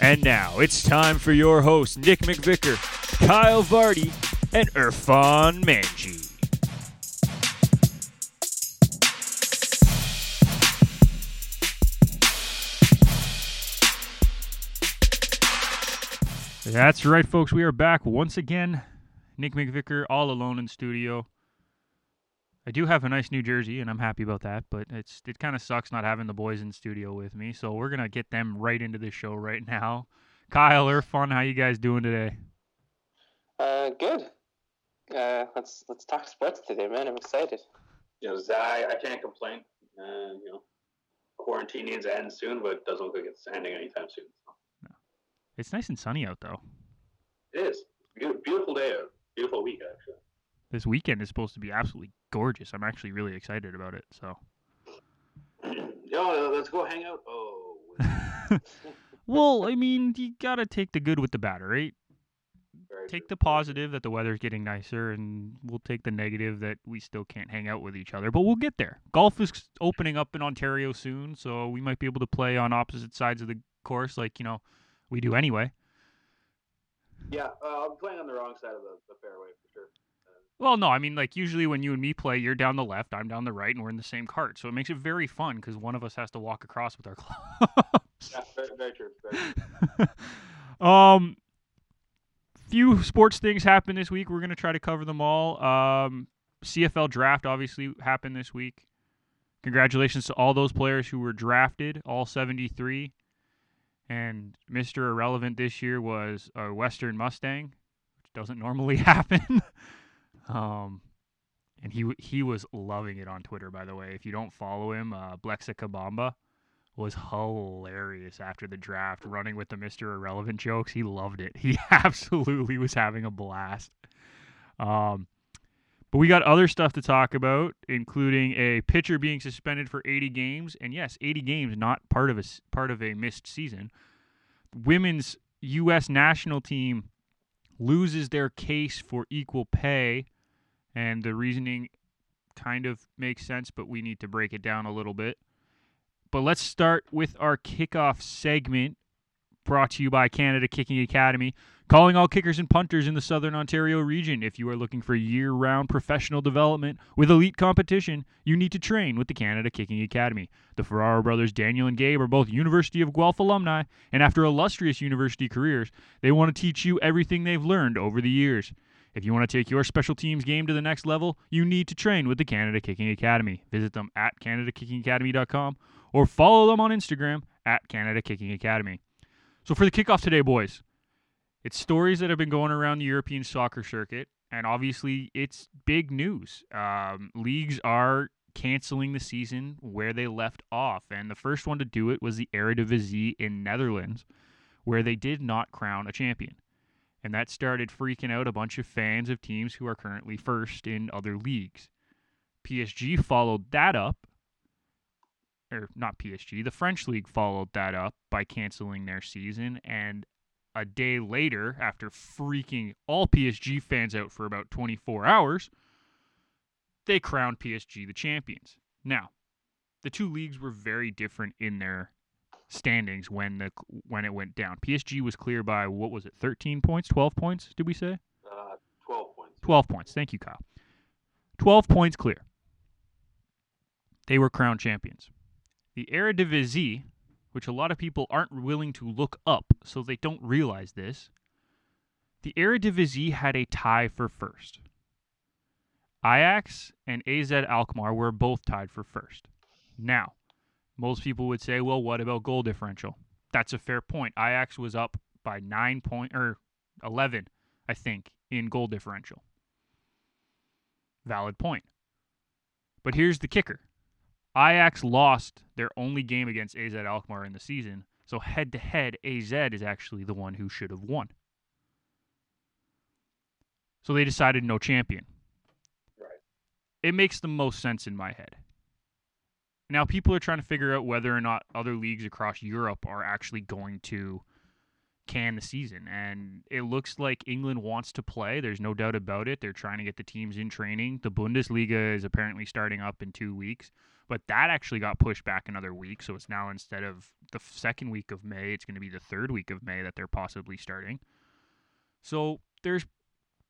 And now it's time for your hosts, Nick McVicker, Kyle Vardy, and Irfan Manji. That's right, folks. We are back once again. Nick McVicker, all alone in studio. I do have a nice new jersey, and I'm happy about that. But it's it kind of sucks not having the boys in studio with me. So we're gonna get them right into the show right now. Kyle, Irfan, how you guys doing today? Uh, good. Uh, let's let's talk sports today, man. I'm excited. You know, I, I can't complain. Uh, you know, quarantine needs to end soon, but it doesn't look like it's ending anytime soon. So. It's nice and sunny out though. It is. Beautiful, beautiful day. Beautiful week, actually. This weekend is supposed to be absolutely gorgeous. I'm actually really excited about it. So. Yo, let's go hang out. Oh. well, I mean, you gotta take the good with the bad, right? Very Take true. the positive that the weather's getting nicer, and we'll take the negative that we still can't hang out with each other. But we'll get there. Golf is opening up in Ontario soon, so we might be able to play on opposite sides of the course, like you know we do anyway. Yeah, uh, I'm playing on the wrong side of the, the fairway for sure. Well, no, I mean, like usually when you and me play, you're down the left, I'm down the right, and we're in the same cart. So it makes it very fun because one of us has to walk across with our clubs. Yeah, very, very true. Very true. um, few sports things happened this week. We're gonna try to cover them all. Um, CFL draft obviously happened this week. Congratulations to all those players who were drafted, all 73. And Mr. Irrelevant this year was a Western Mustang, which doesn't normally happen. Um, and he he was loving it on Twitter, by the way. If you don't follow him, uh, Bleska Kambamba was hilarious after the draft, running with the Mr. Irrelevant jokes. He loved it. He absolutely was having a blast. Um, but we got other stuff to talk about, including a pitcher being suspended for 80 games, and yes, 80 games, not part of a part of a missed season. Women's U.S. national team loses their case for equal pay, and the reasoning kind of makes sense, but we need to break it down a little bit. But let's start with our kickoff segment brought to you by Canada Kicking Academy, calling all kickers and punters in the Southern Ontario region. If you are looking for year round professional development with elite competition, you need to train with the Canada Kicking Academy. The Ferraro brothers, Daniel and Gabe, are both University of Guelph alumni, and after illustrious university careers, they want to teach you everything they've learned over the years. If you want to take your special teams game to the next level, you need to train with the Canada Kicking Academy. Visit them at CanadaKickingAcademy.com or follow them on Instagram at Canada Kicking Academy. So for the kickoff today, boys, it's stories that have been going around the European soccer circuit, and obviously it's big news. Um, leagues are canceling the season where they left off, and the first one to do it was the Eredivisie in Netherlands, where they did not crown a champion. And that started freaking out a bunch of fans of teams who are currently first in other leagues. PSG followed that up or not PSG, the French league followed that up by canceling their season. And a day later, after freaking all PSG fans out for about 24 hours, they crowned PSG the champions. Now, the two leagues were very different in their standings when the when it went down. PSG was clear by what was it, 13 points, 12 points? Did we say? Uh, 12 points. 12 points. Thank you, Kyle. 12 points clear. They were crowned champions. The Eredivisie, which a lot of people aren't willing to look up, so they don't realize this, the Eredivisie had a tie for first. Ajax and AZ Alkmaar were both tied for first. Now, most people would say, well, what about goal differential? That's a fair point. Ajax was up by 9 point or 11, I think, in goal differential. Valid point. But here's the kicker. Ajax lost their only game against AZ Alkmaar in the season, so head to head, AZ is actually the one who should have won. So they decided no champion. Right. It makes the most sense in my head. Now people are trying to figure out whether or not other leagues across Europe are actually going to can the season. And it looks like England wants to play. There's no doubt about it. They're trying to get the teams in training. The Bundesliga is apparently starting up in two weeks, but that actually got pushed back another week. So it's now instead of the second week of May, it's going to be the third week of May that they're possibly starting. So there's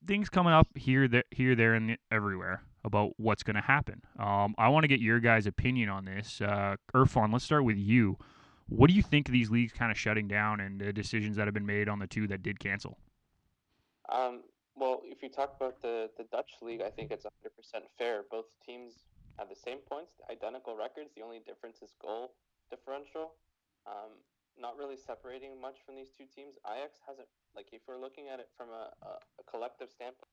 things coming up here, there, here, there, and everywhere about what's going to happen. Um, I want to get your guys' opinion on this. Uh, Irfan, let's start with you. What do you think of these leagues kind of shutting down and the decisions that have been made on the two that did cancel? Um, well, if you talk about the, the Dutch league, I think it's 100% fair. Both teams have the same points, identical records. The only difference is goal differential. Um, not really separating much from these two teams. Ajax hasn't, like, if we're looking at it from a, a, a collective standpoint,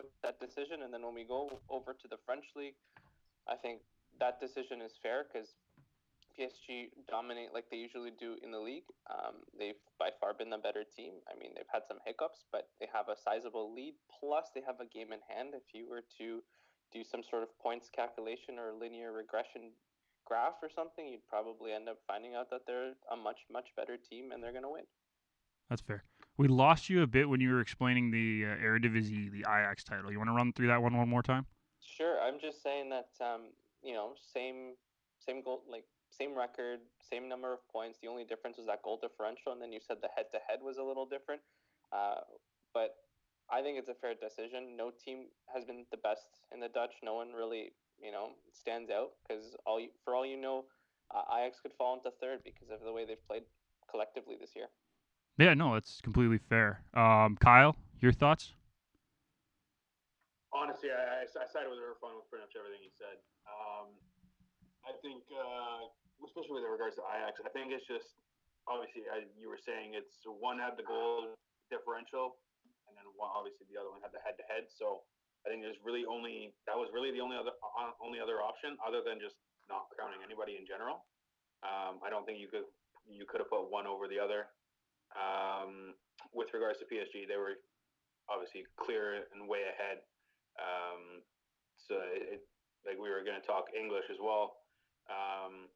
with that decision, and then when we go over to the French league, I think that decision is fair because PSG dominate like they usually do in the league. Um, they've by far been the better team. I mean, they've had some hiccups, but they have a sizable lead. Plus, they have a game in hand. If you were to do some sort of points calculation or linear regression graph or something, you'd probably end up finding out that they're a much, much better team and they're going to win. That's fair. We lost you a bit when you were explaining the uh, Eredivisie, the Ajax title. You want to run through that one one more time? Sure. I'm just saying that um, you know, same same goal, like same record, same number of points. The only difference was that goal differential, and then you said the head to head was a little different. Uh, but I think it's a fair decision. No team has been the best in the Dutch. No one really, you know, stands out because all you, for all you know, uh, Ajax could fall into third because of the way they've played collectively this year. Yeah, no, it's completely fair. Um, Kyle, your thoughts? Honestly, I, I sided with Irfan with pretty much everything he said. Um, I think, uh, especially with regards to Ajax, I think it's just obviously, as you were saying, it's one had the goal differential, and then one, obviously the other one had the head to head. So I think there's really only that was really the only other uh, only other option other than just not crowning anybody in general. Um, I don't think you could you could have put one over the other. Um, with regards to PSG, they were obviously clear and way ahead. Um, so it, like we were going to talk English as well um,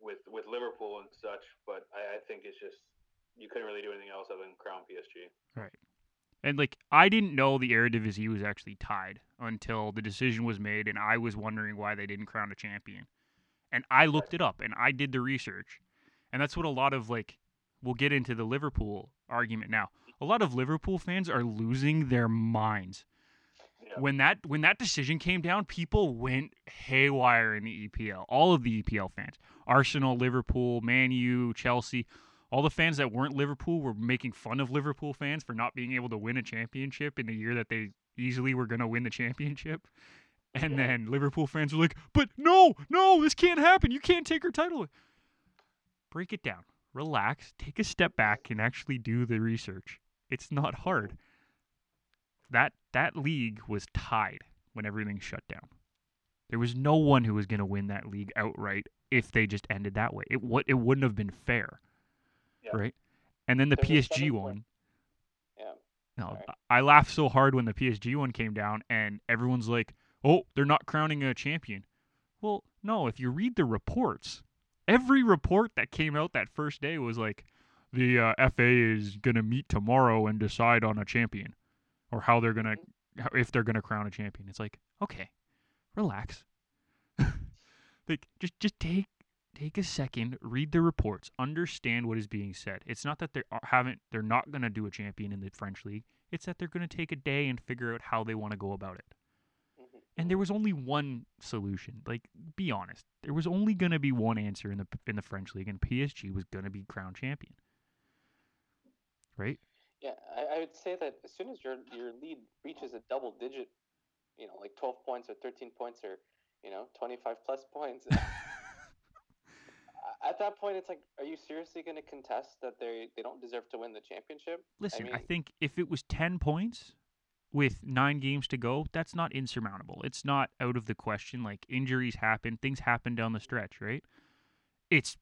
with with Liverpool and such, but I, I think it's just you couldn't really do anything else other than crown PSG. Right. And like I didn't know the Eredivisie was actually tied until the decision was made, and I was wondering why they didn't crown a champion. And I looked it up, and I did the research, and that's what a lot of like. We'll get into the Liverpool argument now. A lot of Liverpool fans are losing their minds when that when that decision came down, people went haywire in the EPL. All of the EPL fans, Arsenal, Liverpool, Man U, Chelsea, all the fans that weren't Liverpool were making fun of Liverpool fans for not being able to win a championship in the year that they easily were going to win the championship. And then Liverpool fans were like, "But no, no, this can't happen. You can't take our title." Break it down. Relax. Take a step back and actually do the research. It's not hard that that league was tied when everything shut down. There was no one who was going to win that league outright if they just ended that way. It what it wouldn't have been fair, yeah. right? And then the There's PSG one. Yeah. No, I laughed so hard when the PSG one came down, and everyone's like, "Oh, they're not crowning a champion." Well, no. If you read the reports, every report that came out that first day was like, "The uh, FA is going to meet tomorrow and decide on a champion." or how they're gonna if they're gonna crown a champion. It's like okay, relax. like just just take take a second, read the reports, understand what is being said. It's not that they haven't they're not gonna do a champion in the French league. It's that they're gonna take a day and figure out how they want to go about it. And there was only one solution. Like, be honest. There was only going to be one answer in the in the French league, and PSG was going to be crown champion. Right? Yeah, I, I would say that as soon as your your lead reaches a double digit, you know, like twelve points or thirteen points or you know twenty five plus points. at that point, it's like, are you seriously going to contest that they they don't deserve to win the championship? Listen, I, mean, I think if it was ten points with nine games to go, that's not insurmountable. It's not out of the question. Like injuries happen, things happen down the stretch, right? It's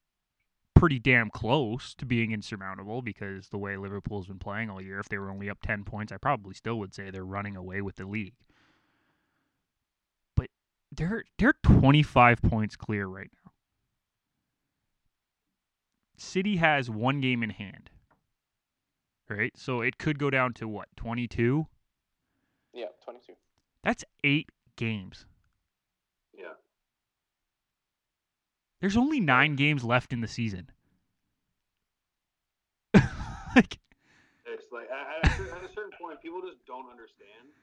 pretty damn close to being insurmountable because the way Liverpool's been playing all year, if they were only up 10 points, I probably still would say they're running away with the league. But they're they're 25 points clear right now. City has one game in hand. Right? So it could go down to what? 22? Yeah, 22. That's 8 games. Yeah. There's only 9 games left in the season. like It's like at, at, a certain, at a certain point, people just don't understand,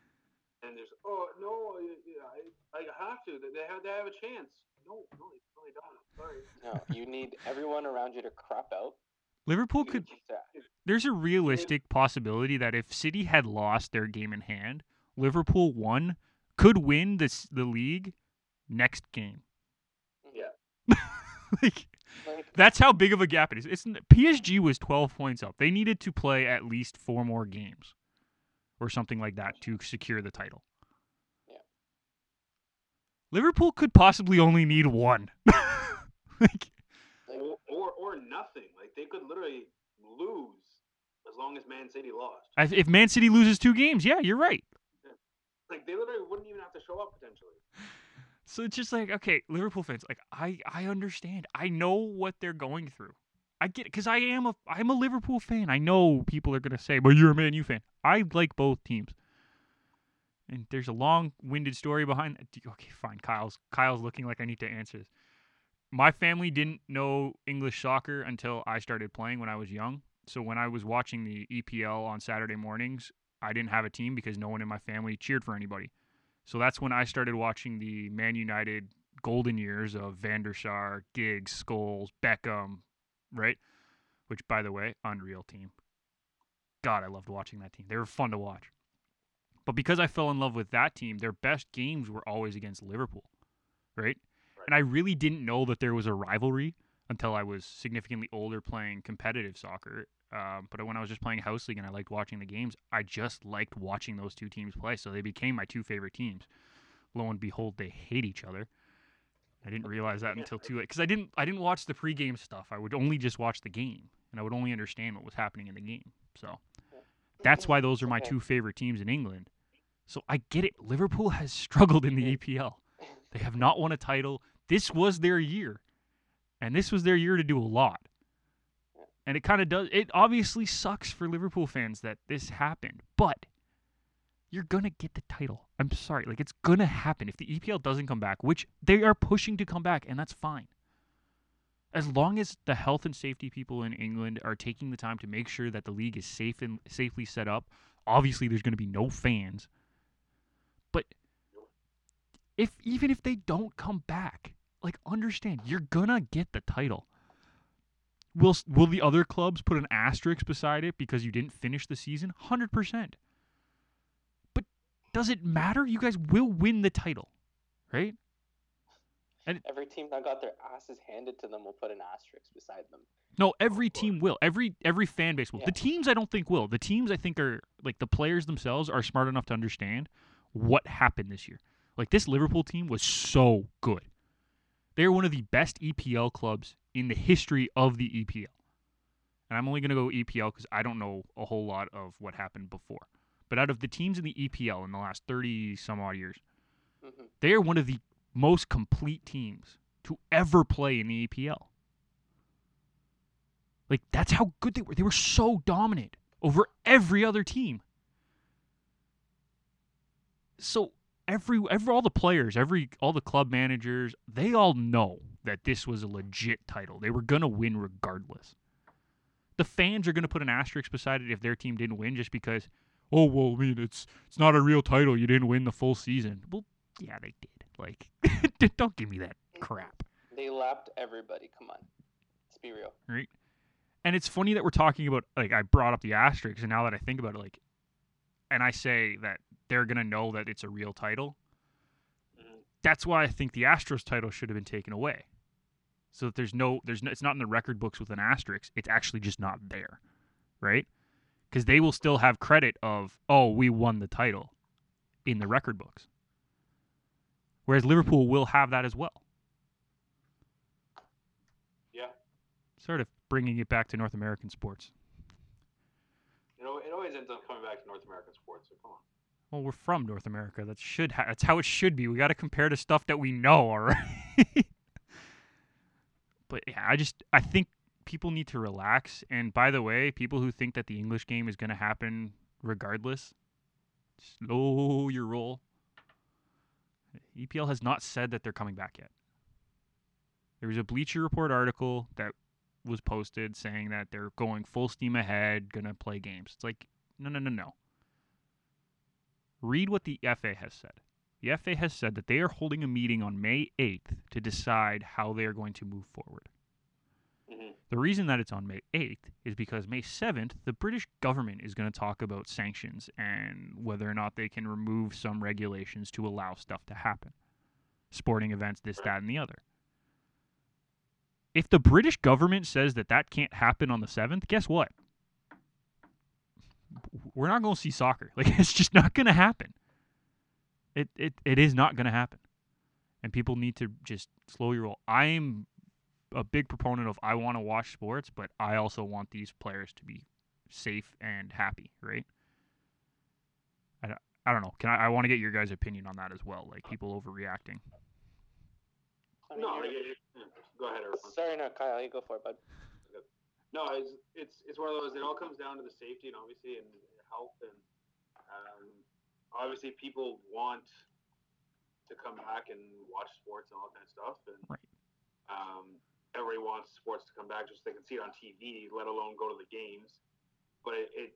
and there's oh no, I, I, I have to. They have they have a chance. No, no, no, they don't. Sorry. No, you need everyone around you to crop out. Liverpool could there's a realistic possibility that if City had lost their game in hand, Liverpool won could win this the league next game. Yeah. like like, that's how big of a gap it is. It's PSG was 12 points up. They needed to play at least four more games or something like that to secure the title. Yeah. Liverpool could possibly only need one. like like, Or, or or nothing. Like they could literally lose as long as Man City lost. if if Man City loses two games, yeah, you're right. Like they literally wouldn't even have to show up potentially. So it's just like, okay, Liverpool fans, like I I understand. I know what they're going through. I get it cuz I am a I'm a Liverpool fan. I know people are to say, "But you're a Man U fan." I like both teams. And there's a long-winded story behind that. Okay, fine. Kyle's Kyle's looking like I need to answer this. My family didn't know English soccer until I started playing when I was young. So when I was watching the EPL on Saturday mornings, I didn't have a team because no one in my family cheered for anybody. So that's when I started watching the Man United golden years of Van der Sar, Giggs, Scholes, Beckham, right? Which, by the way, unreal team. God, I loved watching that team. They were fun to watch. But because I fell in love with that team, their best games were always against Liverpool, right? And I really didn't know that there was a rivalry until I was significantly older playing competitive soccer. Um, but when I was just playing house league and I liked watching the games, I just liked watching those two teams play. So they became my two favorite teams. Lo and behold, they hate each other. I didn't realize that until too late because I didn't I didn't watch the pregame stuff. I would only just watch the game and I would only understand what was happening in the game. So that's why those are my two favorite teams in England. So I get it. Liverpool has struggled in the EPL. They have not won a title. This was their year. And this was their year to do a lot. And it kind of does it obviously sucks for Liverpool fans that this happened, but you're to get the title. I'm sorry. Like it's to happen if the EPL doesn't come back, which they are pushing to come back and that's fine. As long as the health and safety people in England are taking the time to make sure that the league is safe and safely set up, obviously there's going to be no fans. But if even if they don't come back, like understand, you're to get the title. Will will the other clubs put an asterisk beside it because you didn't finish the season? 100%. But does it matter? You guys will win the title, right? And every team that got their asses handed to them will put an asterisk beside them. No, every team will. Every every fan base will. Yeah. The teams I don't think will. The teams I think are like the players themselves are smart enough to understand what happened this year. Like this Liverpool team was so good. They're one of the best EPL clubs in the history of the EPL. And I'm only going to go EPL because I don't know a whole lot of what happened before. But out of the teams in the EPL in the last 30 some odd years, hmm they are one of the most complete teams to ever play in the EPL. Like that's how good they were. They were so dominant over every other team. So every every all the players, every all the club managers, they all know that this was a legit title. They were gonna win regardless. The fans are gonna put an asterisk beside it if their team didn't win just because oh well I mean it's it's not a real title, you didn't win the full season. Well yeah they did. Like don't give me that crap. They lapped everybody. Come on, let's be real. right? And it's funny that we're talking about like I brought up the asterisks, and now that I think about it, like, and I say that they're gonna know that it's a real title. Mhm. That's why I think the Astros title should have been taken away, so that there's no, there's no, it's not in the record books with an asterisk. It's actually just not there, right? Because they will still have credit of oh we won the title in the record books, whereas Liverpool will have that as well. Yeah. Sort of bringing it back to North American sports. Always ends up coming back to North American sports. So come on. Well, we're from North America. That should ha- that's how it should be. We got to compare to stuff that we know, all right? but yeah, I just I think people need to relax. And by the way, people who think that the English game is going to happen regardless, slow your roll. EPL has not said that they're coming back yet. There was a Bleacher Report article that was posted saying that they're going full steam ahead, going to play games. It's like, no, no, no, no. Read what the FA has said. The FA has said that they are holding a meeting on May 8th to decide how they are going to move forward. Mm-hmm. The reason that it's on May 8th is because May 7th, the British government is going to talk about sanctions and whether or not they can remove some regulations to allow stuff to happen. Sporting events, this, that, and the other. If the British government says that that can't happen on the 7th, guess what? We're not going to see soccer. Like, it's just not going to happen. It, it, it is not going to happen. And people need to just slow your roll. I'm a big proponent of I want to watch sports, but I also want these players to be safe and happy, right? I, don't- I don't know. Can I, I want to get your guys' opinion on that as well, like people overreacting. I mean, No, go ahead, everyone. sorry, no, Kyle, you go for it, bud. No, it's it's it's one of those. It all comes down to the safety and obviously and health and um, obviously people want to come back and watch sports and all that kind of stuff. And Right. um, everybody wants sports to come back just so they can see it on TV, let alone go to the games. But it, it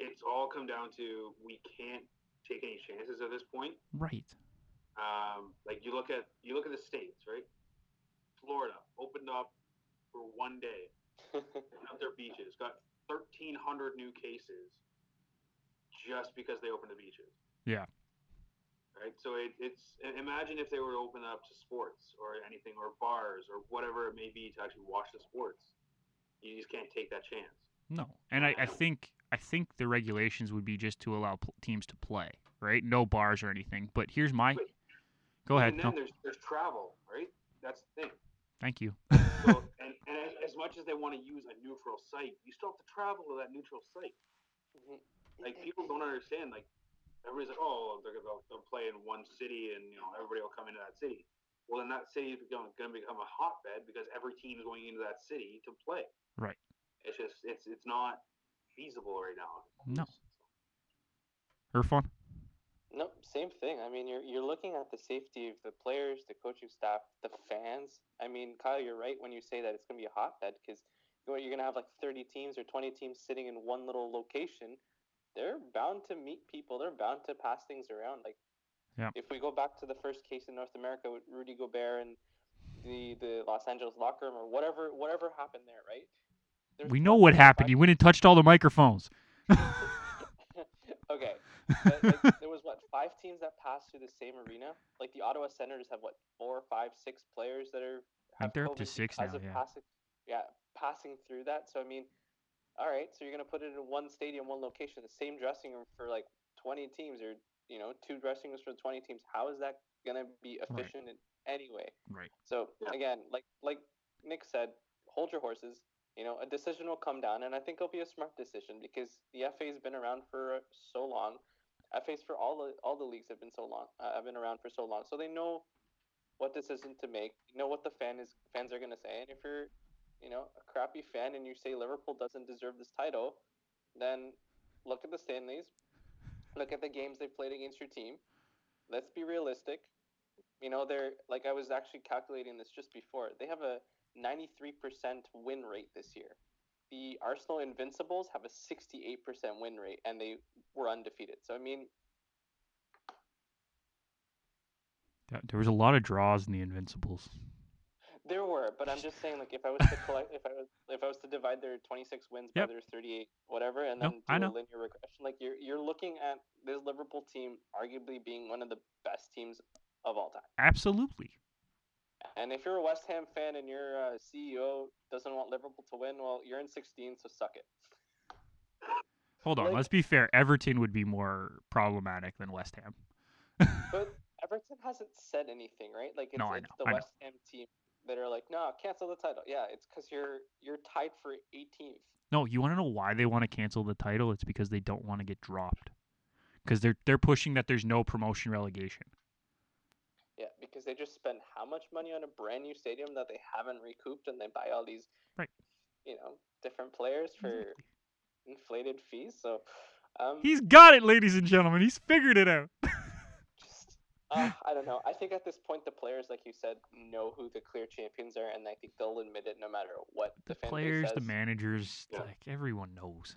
it's all come down to we can't take any chances at this point. Right. Um, like you look at you look at the states, right? Florida opened up for one day opened up their beaches, got 1,300 new cases just because they opened the beaches. Yeah. Right. So it, it's imagine if they were to open up to sports or anything or bars or whatever it may be to actually watch the sports. You just can't take that chance. No, and I, I think I think the regulations would be just to allow pl- teams to play, right? No bars or anything. But here's my. Wait. Go ahead. And then No, there's there's travel, right? That's the thing. thank you. So and, and as, as much as they want to use a neutral site, you still have to travel to that neutral site. Mhm. Like people don't understand. Like everybody's like, oh, they're gonna they'll play in one city, and you know everybody will come into that city. Well, then that city is going to become a hotbed because every team is going into that city to play. Right. It's just it's it's not feasible right now. No. Irfan. Nope, same thing. I mean, you're you're looking at the safety of the players, the coaching staff, the fans. I mean, Kyle, you're right when you say that it's going to be a hotbed because you're going to have like 30 teams or 20 teams sitting in one little location. They're bound to meet people. They're bound to pass things around. Like, Yeah. if we go back to the first case in North America with Rudy Gobert and the the Los Angeles locker room or whatever whatever happened there, right? There's We know what happened. You went and touched all the microphones. okay. But, like, there was what five teams that passed through the same arena. Like the Ottawa Senators have what four, five, six players that are. I think they're up to six now, yeah. Passing, yeah, passing through that. So I mean, all right. So you're gonna put it in one stadium, one location, the same dressing room for like 20 teams, or you know, two dressing rooms for 20 teams. How is that gonna be efficient in any way? Right. So Yeah. again, like like Nick said, hold your horses. You know, a decision will come down, and I think it'll be a smart decision because the FA's been around for so long. FA's for all the all the leagues have been so long. Uh, have been around for so long, so they know what decision to make. You know what the fan is fans are gonna say, and if you're, you know, a crappy fan and you say Liverpool doesn't deserve this title, then look at the Stanleys, look at the games they've played against your team. Let's be realistic. You know, they're like I was actually calculating this just before. They have a 93% win rate this year. The Arsenal Invincibles have a 68% win rate and they were undefeated. So I mean, There was a lot of draws in the Invincibles. There were, but I'm just saying like if I was to collect if I was if I was to divide their 26 wins Yep. by their 38 whatever and then do a linear regression, like you're you're looking at this Liverpool team arguably being one of the best teams of all time. Absolutely. And if you're a West Ham fan and your uh, CEO doesn't want Liverpool to win, well, you're in 16, so suck it. Hold on. Like- let's be fair. Everton would be more problematic than West Ham. But Everton hasn't said anything, right? Like it's, No, it's the West Ham team that are like, no, cancel the title. Yeah, it's because you're you're tied for 18th. No, you want to know why they want to cancel the title? It's because they don't want to get dropped. Because they're they're pushing that there's no promotion relegation. Yeah, because they just spend how much money on a brand new stadium that they haven't recouped, and they buy all these, Right. you know, different players for Exactly. inflated fees. So, um, He's got it, ladies and gentlemen. He's figured it out. just uh, I don't know. I think at this point the players, like you said, know who the clear champions are, and I think they'll admit it no matter what the the, fan base players, the managers, Yeah. like everyone knows.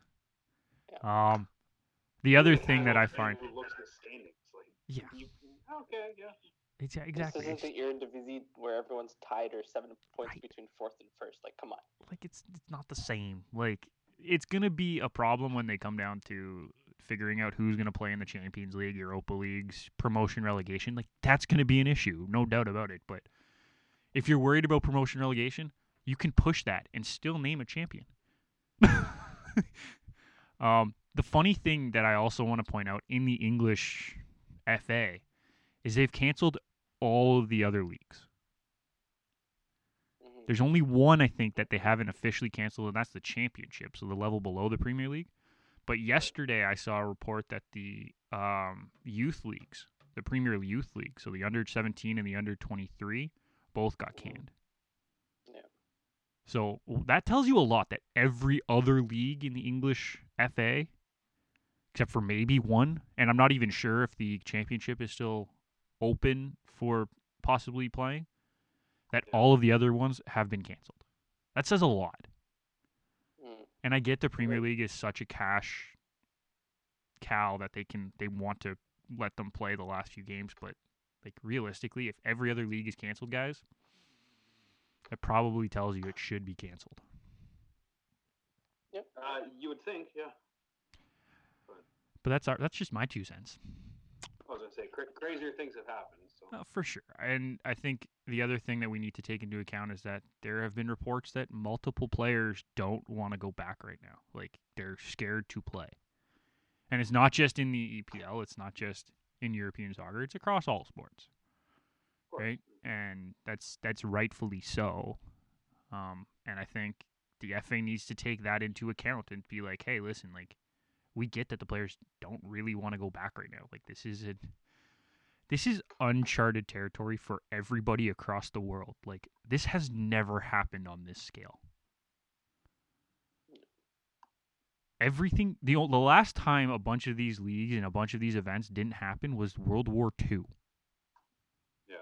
Yeah. Um, the other Even thing that I find, who looks at the standings like yeah, you, okay, yeah. it's, This exactly. isn't It's, the Eredivisie where everyone's tied or seven points Right. between fourth and first. Like, come on. like it's it's not the same. Like it's gonna be a problem when they come down to figuring out who's gonna play in the Champions League, Europa Leagues, promotion, relegation. Like that's gonna be an issue, no doubt about it. But if you're worried about promotion, relegation, you can push that and still name a champion. um, the funny thing that I also want to point out in the English FA is they've canceled all of the other leagues. Mhm. There's only one I think that they haven't officially canceled, and that's the championship, so the level below the Premier League. But yesterday I saw a report that the um, youth leagues, the Premier Youth League, so the under 17 and the under 23, both got canned. Yeah. So that tells you a lot that every other league in the English FA, except for maybe one, and I'm not even sure if the championship is still open for possibly playing, that all of the other ones have been canceled. That says a lot. And I get the Premier League is such a cash cow that they can they want to let them play the last few games, but like realistically, if every other league is canceled, guys, that probably tells you it should be canceled. Uh, you would think, yeah. But that's our that's just my two cents. I was gonna say cra- crazier things have happened. So Uh, for sure. And I think the other thing that we need to take into account is that there have been reports that multiple players don't want to go back right now. Like they're scared to play. And it's not just in the EPL, it's not just in European soccer, it's across all sports. Right? And that's that's rightfully so. Um, and I think the FA needs to take that into account and be like, hey, listen, like we get that the players don't really want to go back right now. Like this is a this is uncharted territory for everybody across the world. Like this has never happened on this scale. Everything the the last time a bunch of these leagues and a bunch of these events didn't happen was World War II. Yeah.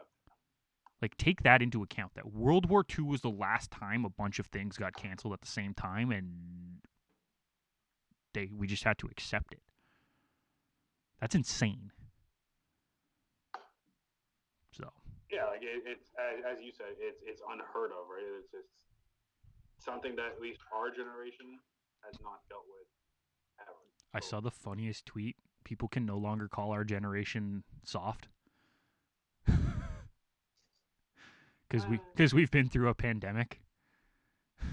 Like take that into account that World War II was the last time a bunch of things got canceled at the same time and they we just had to accept it. That's insane. So, Yeah, like it, it's as, as you said, it's it's unheard of, right? It's just something that at least our generation has not dealt with ever. I saw the funniest tweet. People can no longer call our generation soft. Cuz we Uh. cuz we've been through a pandemic.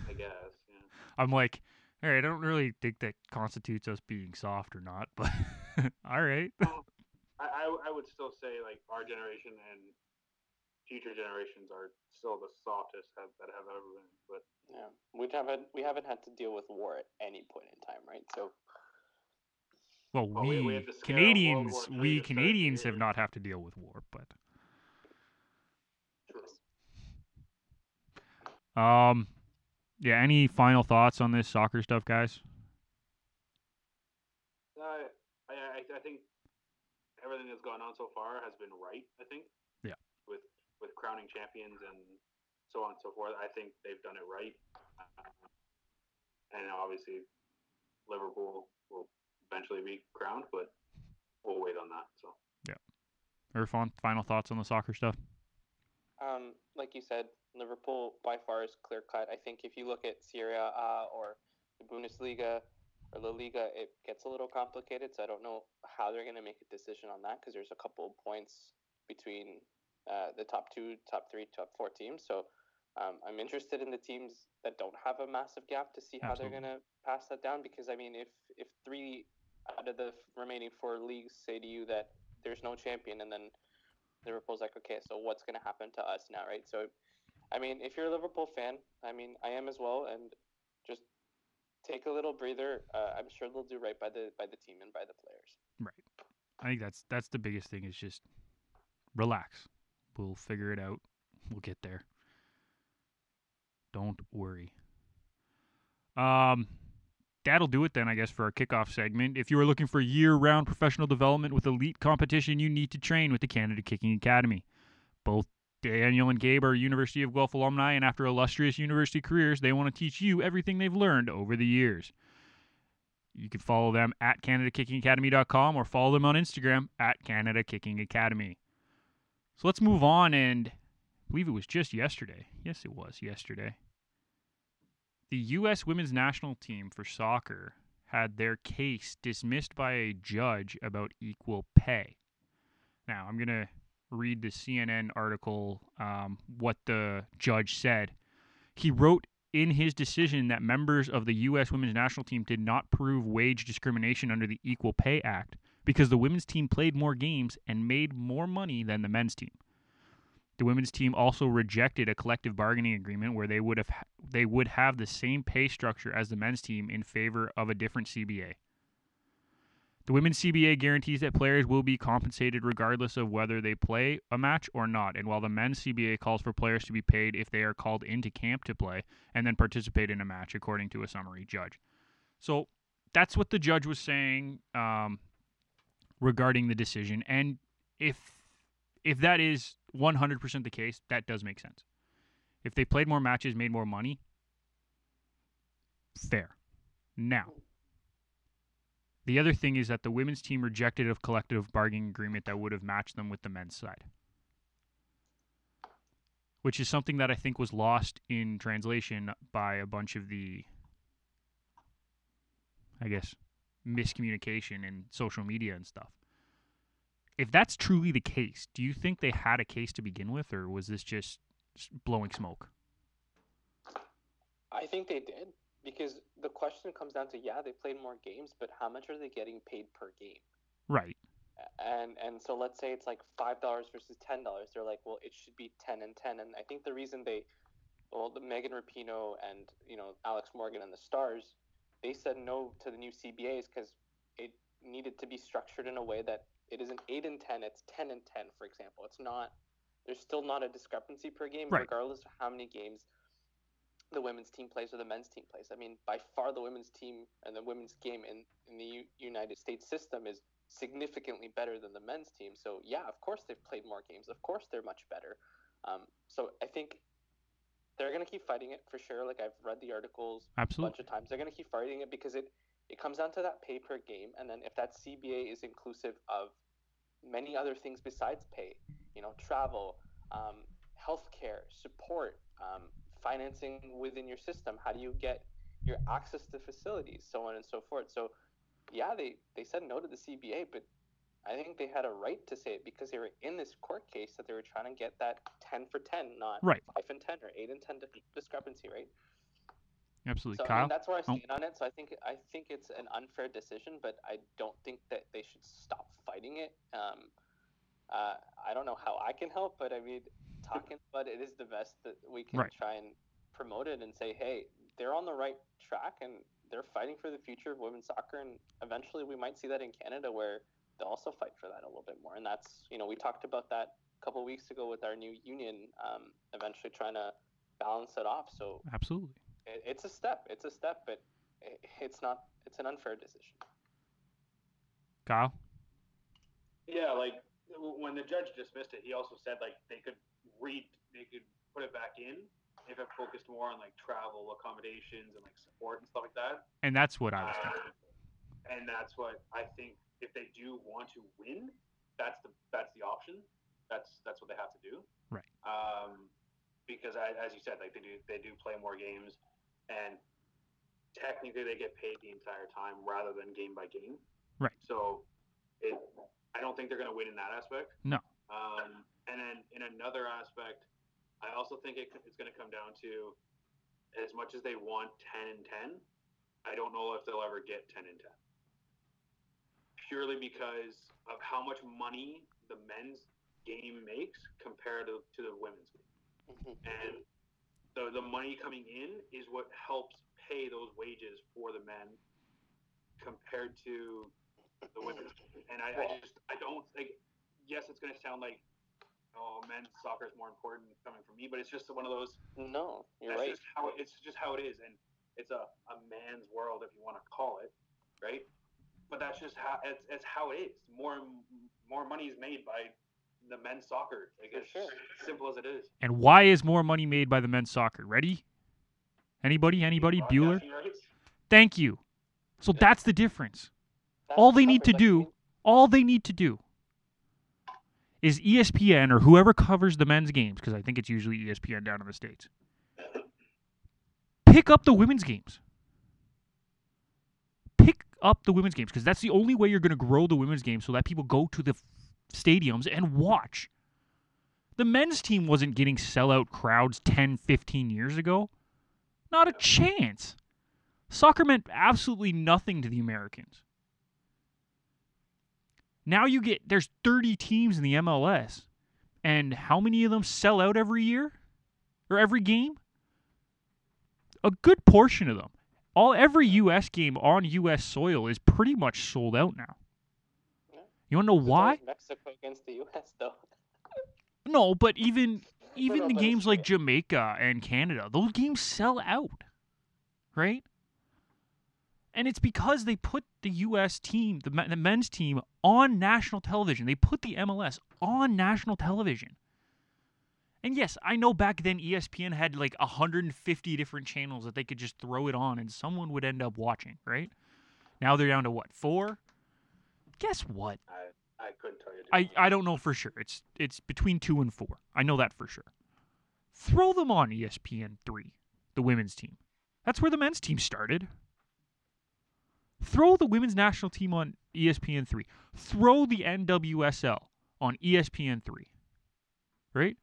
I guess. Yeah. I'm like, all right, I don't really think that constitutes us being soft or not, but all right. Well, I, I w- I would still say like our generation and future generations are still the softest have, that have ever been. But Yeah, we haven't we haven't had to deal with war at any point in time, right? So Well, Well, we, we- we had to scare World Canadians, we to start Canadians have not have to deal with war, but true. um, yeah. Any final thoughts on this soccer stuff, guys? Uh, I, I I think everything that's gone on so far has been right. I think. Yeah. With with crowning champions and so on and so forth, I think they've done it right. And obviously, Liverpool will eventually be crowned, but we'll wait on that. So. Yeah. Irfan, final thoughts on the soccer stuff? Um, like you said, Liverpool by far is clear cut. I think if you look at Serie A or the Bundesliga or La Liga, it gets a little complicated. So I don't know how they're going to make a decision on that because there's a couple of points between uh, the top two, top three, top four teams. So um, I'm interested in the teams that don't have a massive gap to see how they're going to pass that down. Because I mean, if if three out of the remaining four leagues say to you that there's no champion, and then Liverpool's like, okay, so what's going to happen to us now, right? So I mean, if you're a Liverpool fan, I mean, I am as well, and just take a little breather. Uh, I'm sure they'll do right by the by the team and by the players. Right. I think that's that's the biggest thing is just relax. We'll figure it out. We'll get there. Don't worry. Um that'll do it then, I guess, for our kickoff segment. If you are looking for year round professional development with elite competition, you need to train with the Canada Kicking Academy. Both Daniel and Gabe are University of Guelph alumni, and after illustrious university careers, they want to teach you everything they've learned over the years. You can follow them at CanadaKickingAcademy.com or follow them on Instagram at Canada Kicking Academy. So let's move on, and I believe it was just yesterday. Yes, it was yesterday. The U.S. women's national team for soccer had their case dismissed by a judge about equal pay. Now, I'm going to read the CNN article, um, what the judge said. He wrote in his decision that members of the U.S. women's national team did not prove wage discrimination under the Equal Pay Act because the women's team played more games and made more money than the men's team. The women's team also rejected a collective bargaining agreement where they would have they would have the same pay structure as the men's team in favor of a different CBA. The women's CBA guarantees that players will be compensated regardless of whether they play a match or not, and while the men's CBA calls for players to be paid if they are called into camp to play and then participate in a match, according to a summary judge. So that's what the judge was saying um, regarding the decision, and if if that is 100% the case, that does make sense. If they played more matches, made more money, fair. Now, the other thing is that the women's team rejected a collective bargaining agreement that would have matched them with the men's side. Which is something that I think was lost in translation by a bunch of the, I guess, miscommunication in social media and stuff if that's truly the case, do you think they had a case to begin with, or was this just blowing smoke? I think they did because the question comes down to yeah, they played more games, but how much are they getting paid per game? Right. And and so let's say it's like five dollars versus ten dollars. They're like, well, it should be ten and ten. And I think the reason they, well, the Megan Rapinoe and you know Alex Morgan and the Stars, they said no to the new CBA is because it needed to be structured in a way that it isn't eight and ten, it's ten and ten, for example. It's not there's still not a discrepancy per game, right. regardless of how many games the women's team plays or the men's team plays. I mean, by far the women's team and the women's game in, in the U- United States system is significantly better than the men's team. So yeah, of course they've played more games. Of course they're much better. Um, so I think they're gonna keep fighting it for sure. Like I've read the articles Absolutely. a bunch of times. They're gonna keep fighting it because it it comes down to that pay per game, and then if that CBA is inclusive of many other things besides pay, you know, travel, um, healthcare, support, um, financing within your system. How do you get your access to facilities, so on and so forth. So, yeah, they they said no to the CBA, but I think they had a right to say it because they were in this court case that they were trying to get that ten for ten, not right. five and ten or eight and ten discrepancy, right? Absolutely, so, Kyle. That's where I stand oh. on it. So I think I think it's an unfair decision, but I don't think that they should stop fighting it. Um, uh, I don't know how I can help, but I mean, talking about it is the best that we can right. try and promote it and say, hey, they're on the right track and they're fighting for the future of women's soccer, and eventually we might see that in Canada where they'll also fight for that a little bit more. And that's you know we talked about that a couple weeks ago with our new union, um, eventually trying to balance it off. So absolutely it, it's a step. It's a step, but it, it's not. It's an unfair decision. Kyle. Yeah, like when the judge dismissed it, he also said like they could read, they could put it back in if it focused more on like travel accommodations and like support and stuff like that. And that's what I was. Uh, and that's what I think. If they do want to win, that's the that's the option. That's that's what they have to do. Right. Um, because I, as you said, like they do they do play more games and technically they get paid the entire time rather than game by game. Right. So it, I don't think they're going to win in that aspect. No. Um, and then in another aspect, I also think it, it's going to come down to as much as they want 10 and 10, I don't know if they'll ever get 10 and 10. Purely because of how much money the men's game makes compared to, to the women's game. Mm-hmm. And the the money coming in is what helps pay those wages for the men compared to the women. And I, I just I don't like. Yes, it's going to sound like oh, men's soccer is more important coming from me, but it's just one of those. No, you're right. just how it's just how it is, and it's a, a man's world if you want to call it, right? But that's just how it's, it's how it is. More more money is made by the men's soccer. Like For it's sure. simple as it is. And why is more money made by the men's soccer? Ready? Anybody? Anybody? Bueller? Thank you. So Yeah. that's the difference. That's all they need to do- All they need to do is ESPN or whoever covers the men's games, because I think it's usually ESPN down in the States, pick up the women's games. Pick up the women's games, because that's the only way you're going to grow the women's games so that people go to the f- stadiums and watch. The men's team wasn't getting sellout crowds 10, 15 years ago. Not a chance. Soccer meant absolutely nothing to the Americans. Now you get there's 30 teams in the MLS, and how many of them sell out every year or every game? A good portion of them. All every US game on US soil is pretty much sold out now. You want to know why? Mexico against the U.S. though. No, but even even the games like. Jamaica and Canada, those games sell out, right? And it's because they put the U.S. team, the, the men's team, on national television. They put the MLS on national television. And yes, I know back then ESPN had like 150 different channels that they could just throw it on and someone would end up watching, right? Now they're down to what, four? Guess what? I, I couldn't tell you. I, I don't know for sure. It's it's between two and four. I know that for sure. Throw them on ESPN three, the women's team. That's where the men's team started. Throw the women's national team on ESPN three. Throw the NWSL on ESPN three. Right?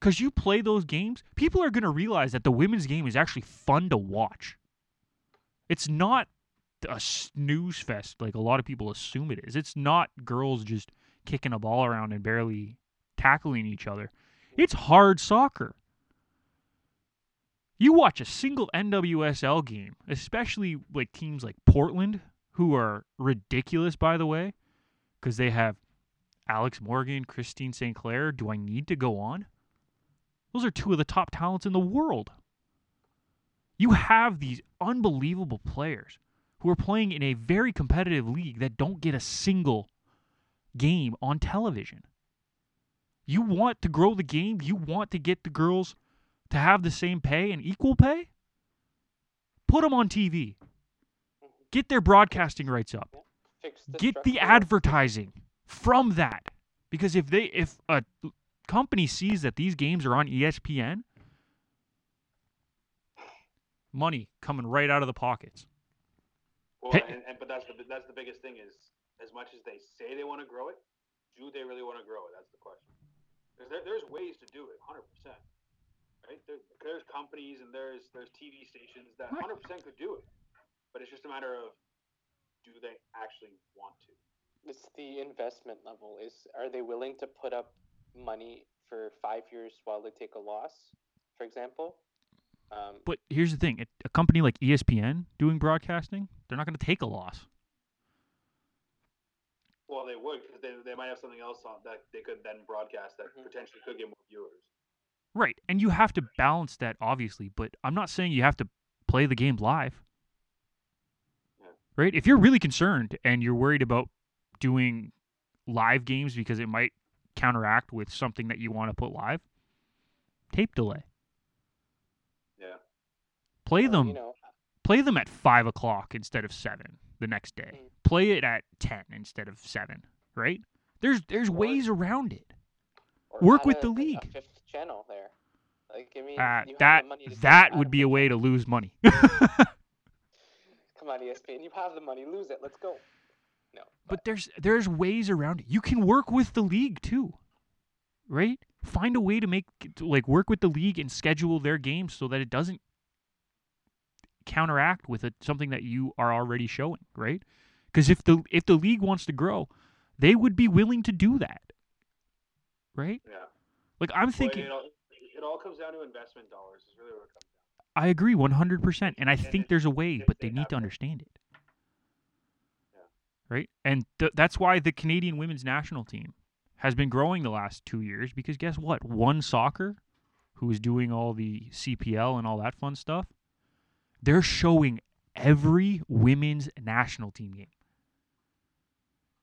Because you play those games, people are gonna realize that the women's game is actually fun to watch. It's not a snooze fest like a lot of people assume it is. It's not girls just kicking a ball around and barely tackling each other. It's hard soccer. You watch a single NWSL game, especially like teams like Portland, who are ridiculous by the way, because they have Alex Morgan, Christine Sinclair. Do I need to go on? Those are two of the top talents in the world. You have these unbelievable players who are playing in a very competitive league that don't get a single game on television. You want to grow the game, you want to get the girls to have the same pay and equal pay? Put them on TV. Get their broadcasting rights up. The Get the advertising from that. Because if they if a company sees that these games are on ESPN, money coming right out of the pockets. Well, and, and but that's the that's the biggest thing is as much as they say they want to grow it, do they really want to grow it? That's the question. Because there, there's ways to do it, hundred percent. Right? There, there's companies and there's there's TV stations that hundred percent could do it, but it's just a matter of do they actually want to? It's the investment level. Is are they willing to put up money for five years while they take a loss, for example? Um, But here's the thing: a- a company like ESPN doing broadcasting, they're not going to take a loss. Well, they would because they, they might have something else on that they could then broadcast that Mhm. potentially could get more viewers. Right, and you have to balance that, obviously. But I'm not saying you have to play the game live. Yeah. Right? If you're really concerned and you're worried about doing live games because it might counteract with something that you want to put live, tape delay. Play or, them. You know, play them at five o'clock instead of seven the next day. Mm. Play it at ten instead of seven. Right? There's there's ways around it. or Work with a- the league. Fifth channel there. Like I mean, Uh, you have that the money to do that would be a way to lose money. Come on, ESPN. You have the money. Lose it. Let's go. No. but there's there's ways around it. You can work with the league too, right? Find a way to make to, like work with the league and schedule their games so that it doesn't counteract with it, something that you are already showing, right? Because if the if the league wants to grow, they would be willing to do that, right? Yeah. Like I'm Well, thinking, you know, it all comes down to investment dollars. Is really what it comes down. I agree 100%. And I And think if- there's a way, but they they need to understand it. Yeah. Right? And th- that's why the Canadian women's national team has been growing the last two years because guess what? One Soccer, who is doing all the CPL and all that fun stuff, they're showing every women's national team game.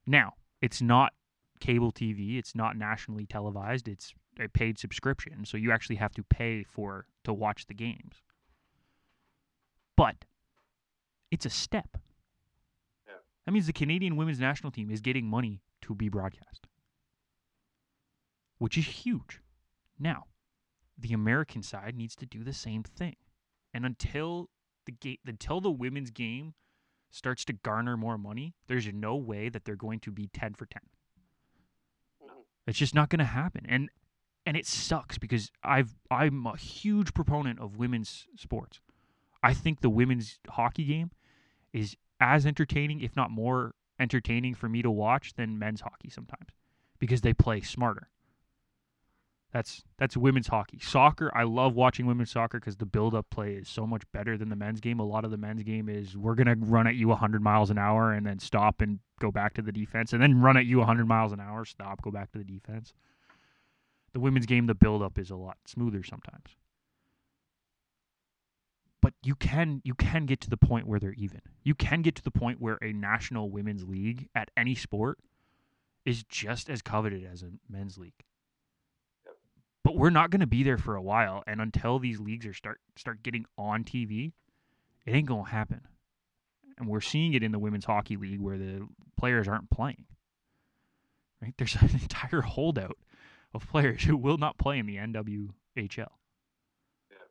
Now, it's not cable TV, it's not nationally televised, it's a paid subscription, so you actually have to pay for to watch the games. But it's a step. Yeah. That means the Canadian women's national team is getting money to be broadcast, which is huge. Now, the American side needs to do the same thing. And until the ga- until the women's game starts to garner more money, there's no way that they're going to be 10 for 10. Mhm. It's just not going to happen. And and it sucks because I've I'm a huge proponent of women's sports. I think the women's hockey game is as entertaining, if not more entertaining for me to watch than men's hockey sometimes because they play smarter. That's that's women's hockey. Soccer, I love watching women's soccer because the build-up play is so much better than the men's game. A lot of the men's game is we're gonna run at you 100 miles an hour and then stop and go back to the defense, and then run at you 100 miles an hour, stop, go back to the defense. The women's game, the build-up is a lot smoother sometimes. But you can you can get to the point where they're even. You can get to the point where a national women's league at any sport is just as coveted as a men's league but we're not going to be there for a while and until these leagues are start start getting on TV it ain't going to happen. And we're seeing it in the women's hockey league where the players aren't playing right? There's an entire holdout of players who will not play in the NWHL Yeah.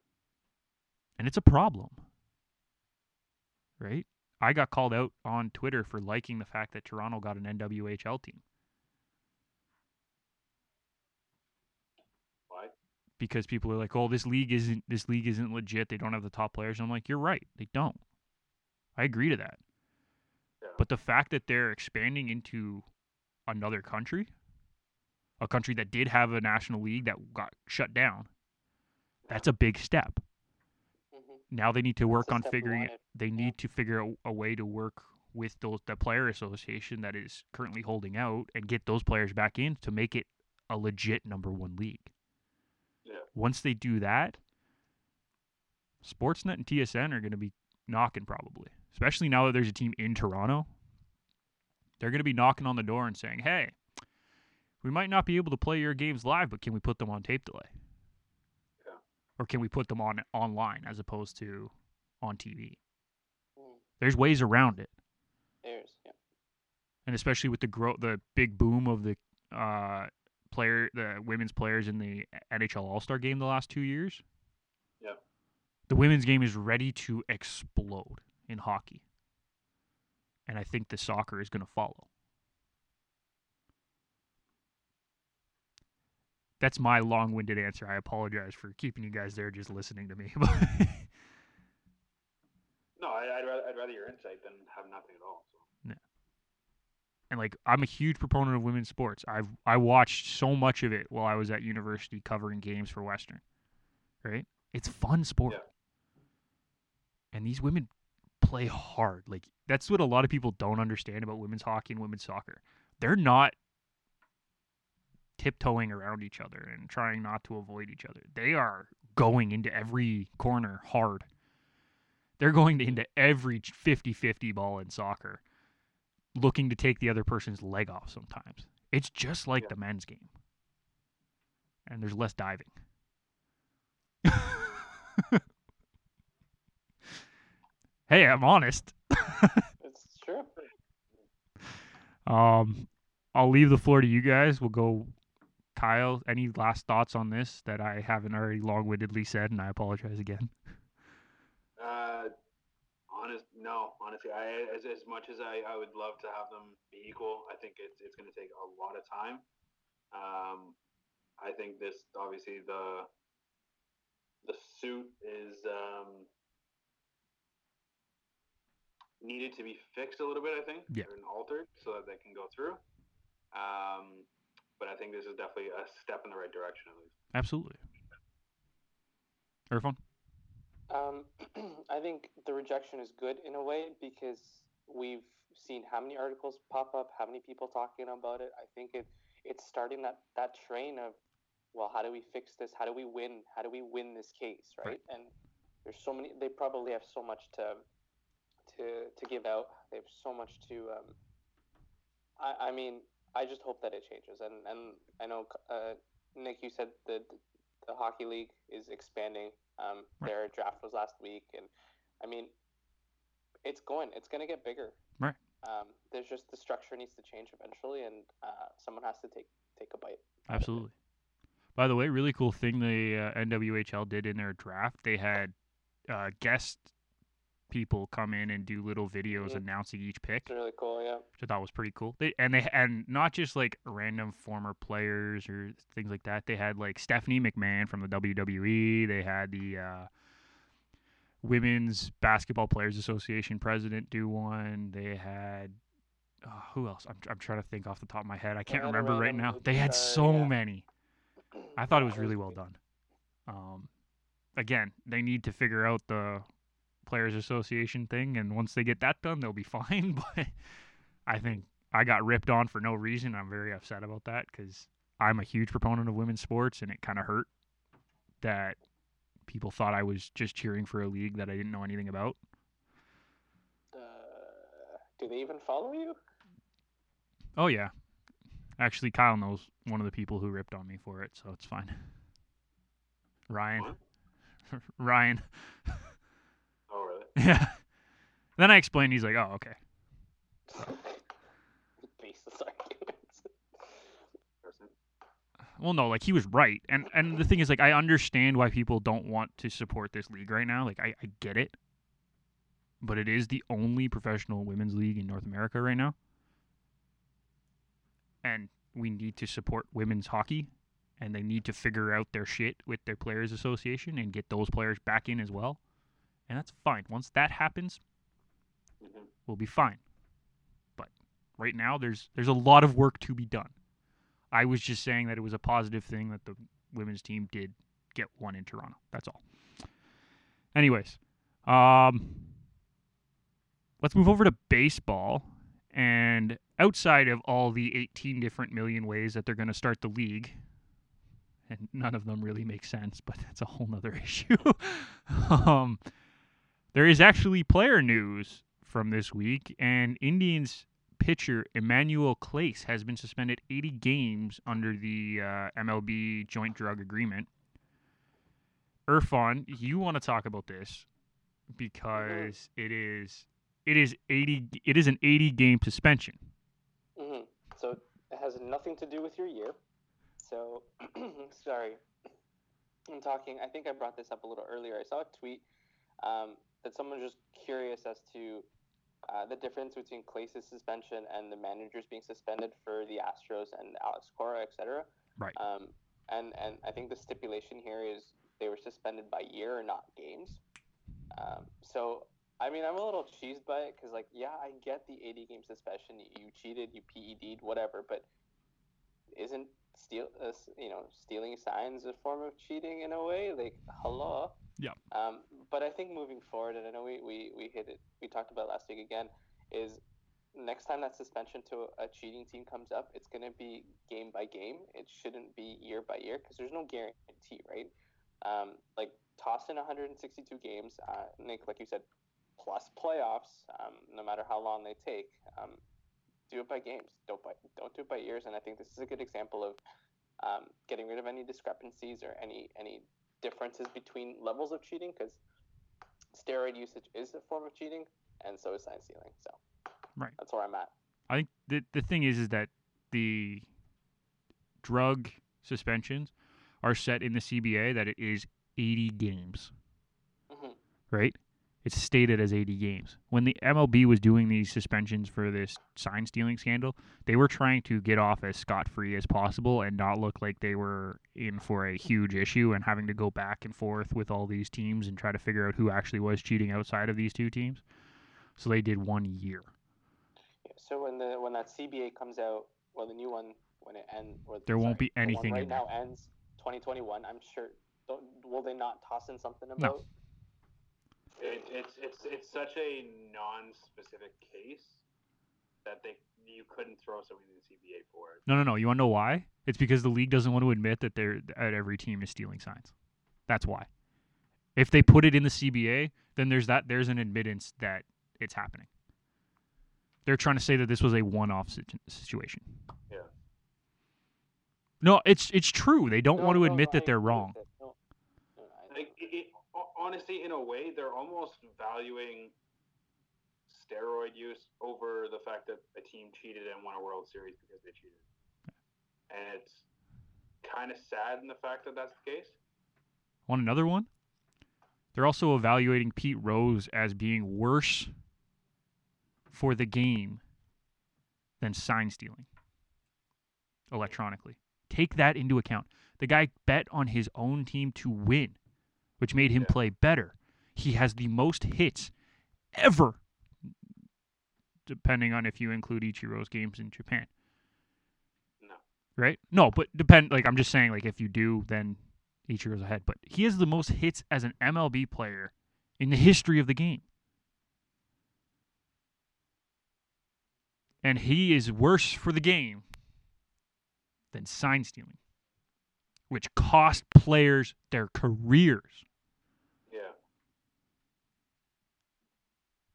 and it's a problem right? I got called out on Twitter for liking the fact that Toronto got an NWHL team because people are like, "Oh, this league isn't this league isn't legit. They don't have the top players." And I'm like, "You're right. They don't." I agree to that. Yeah. But the fact that they're expanding into another country, a country that did have a national league that got shut down, that's a big step. Mhm. Now they need to work on figuring wanted. They Yeah. need to figure out a way to work with those the player association that is currently holding out and get those players back in to make it a legit number one league. Once they do that, Sportsnet and TSN are going to be knocking probably, especially now that there's a team in Toronto. They're going to be knocking on the door and saying, "Hey, we might not be able to play your games live, but can we put them on tape delay? Yeah. Or can we put them on online as opposed to on TV?" Mm. There's ways around it, There's yeah. and especially with the grow the big boom of the uh, player the women's players in the NHL All Star game the last two years. Yep. the women's game is ready to explode in hockey. And I think the soccer is going to follow. That's my long-winded answer. I apologize for keeping you guys there just listening to me. No, I, I'd rather I'd rather your insight than have nothing at all. And like I'm a huge proponent of women's sports. I've I watched so much of it while I was at university covering games for Western. Right? It's fun sport. Yeah. And these women play hard. Like that's what a lot of people don't understand about women's hockey and women's soccer. They're not tiptoeing around each other and trying not to avoid each other. They are going into every corner hard. They're going into every 50-50 ball in soccer looking to take the other person's leg off sometimes. It's just like Yeah. the men's game. And there's less diving. hey, I'm honest. It's true. Um, I'll leave the floor to you guys. We'll go. Kyle, any last thoughts on this that I haven't already long-windedly said, and I apologize again. Uh, no. Honestly, I as as much as I, I would love to have them be equal, I think it's it's going to take a lot of time. Um, I think this obviously the the suit is um, needed to be fixed a little bit. I think Yeah. and altered so that they can go through. Um, but I think this is definitely a step in the right direction at least. Absolutely. Irfan? Um, I think the rejection is good in a way because we've seen how many articles pop up, how many people talking about it. I think it it's starting that that train of, well, how do we fix this? How do we win? How do we win this case, right? And there's so many. They probably have so much to to to give out. They have so much to. Um, I I mean, I just hope that it changes. And and I know uh, Nick, you said the the hockey league is expanding. Um, Right. Their draft was last week, and I mean, it's going. It's going to get bigger. Right. Um, there's just the structure needs to change eventually, and uh, someone has to take take a bite. Absolutely. By the way, really cool thing the uh, NWHL did in their draft. They had uh, guest people come in and do little videos Mhm. announcing each pick, It's really cool. Yeah. which I thought was pretty cool. They and they and not just like random former players or things like that. They had like Stephanie McMahon from the WWE. They had the uh, Women's Basketball Players Association president do one. They had uh, who else? I'm I'm trying to think off the top of my head. I can't remember right now. They had so yeah. many. I thought it was really well done. Um, again, they need to figure out the players association thing, and once they get that done, they'll be fine. But I think I got ripped on for no reason. I'm very upset about that because I'm a huge proponent of women's sports, and it kind of hurt that people thought I was just cheering for a league that I didn't know anything about. Uh, do they even follow you? Oh yeah, actually, Kyle knows one of the people who ripped on me for it, so it's fine. Ryan, Ryan. Yeah. Then I explained. He's like, "Oh, okay." Baseless arguments. Well, no, like he was right, and and the thing is, like, I understand why people don't want to support this league right now. Like, I I get it, but it is the only professional women's league in North America right now, and we need to support women's hockey, and they need to figure out their shit with their players association and get those players back in as well, and that's fine. Once that happens, Mhm. we'll be fine. But right now there's there's a lot of work to be done. I was just saying that it was a positive thing that the women's team did get one in Toronto. That's all. Anyways, um let's move over to baseball and outside of all the 18 different million ways that they're going to start the league and none of them really make sense, but that's a whole nother issue. um, there is actually player news from this week, and Indians pitcher Emmanuel Clase has been suspended 80 games under the uh, MLB joint drug agreement. Irfan, you want to talk about this because it is it is 80 it is an 80 game suspension. hmm So it has nothing to do with your year. So, sorry. I'm talking, I think I brought this up a little earlier. I saw a tweet um, that someone was just curious as to uh, the difference between Clase's suspension and the managers being suspended for the Astros and Alex Cora, et cetera. Right. Um, and, and I think the stipulation here is they were suspended by year, not games. Um, so I mean, I'm a little cheesed by it because, like, yeah, I get the 80 game suspension. You, you cheated, you PED'd, whatever, but isn't steal, uh, you know, stealing signs a form of cheating in a way? Like, hello. Yeah. Um, but I think moving forward, and I know we, we, we hit it, we talked about last week again, is next time that suspension to a cheating team comes up, it's going to be game by game. It shouldn't be year by year because there's no guarantee, right? Um, like, toss in 162 games. Uh, Nick, like you said, plus playoffs, um, no matter how long they take. Um, do it by games. Don't by, don't do it by years. And I think this is a good example of um, getting rid of any discrepancies or any any differences between levels of cheating because steroid usage is a form of cheating, and so is sign stealing. So Right. that's where I'm at. I think the the thing is is that the drug suspensions are set in the CBA that it is 80 games, hmm right? It's stated as 80 games. When the MLB was doing these suspensions for this sign stealing scandal, they were trying to get off as scot free as possible and not look like they were in for a huge issue and having to go back and forth with all these teams and try to figure out who actually was cheating outside of these two teams. So they did one year. So when the when that CBA comes out, well, the new one when it ends, or There won't sorry, be the one anything right in there. now ends 2021. I'm sure Don't, will they not toss in something about? It, it's such a non-specific case that they you couldn't throw something in the CBA for it. No, no, no. You want to know why? It's because the league doesn't want to admit that they're at every team is stealing signs. That's why. If they put it in the CBA, then there's that there's an admittance that it's happening. They're trying to say that this was a one-off situation. Yeah. No, it's it's true. They don't No, want to no, admit I that they're wrong. it. No, no, I- Like it, it, ho- honestly, in a way, they're almost valuing steroid use over the fact that a team cheated and won a World Series because they cheated. And it's kind of sad in the fact that that's the case. Want another one? They're also evaluating Pete Rose as being worse for the game than sign stealing electronically. Take that into account. The guy bet on his own team to win, which made him Yeah. play better. He has the most hits ever, depending on if you include Ichiro's games in Japan No. right? No, but depend. Like I'm just saying, like if you do, then Ichiro's ahead. But he has the most hits as an MLB player in the history of the game, and he is worse for the game than sign stealing, which cost players their careers. Yeah.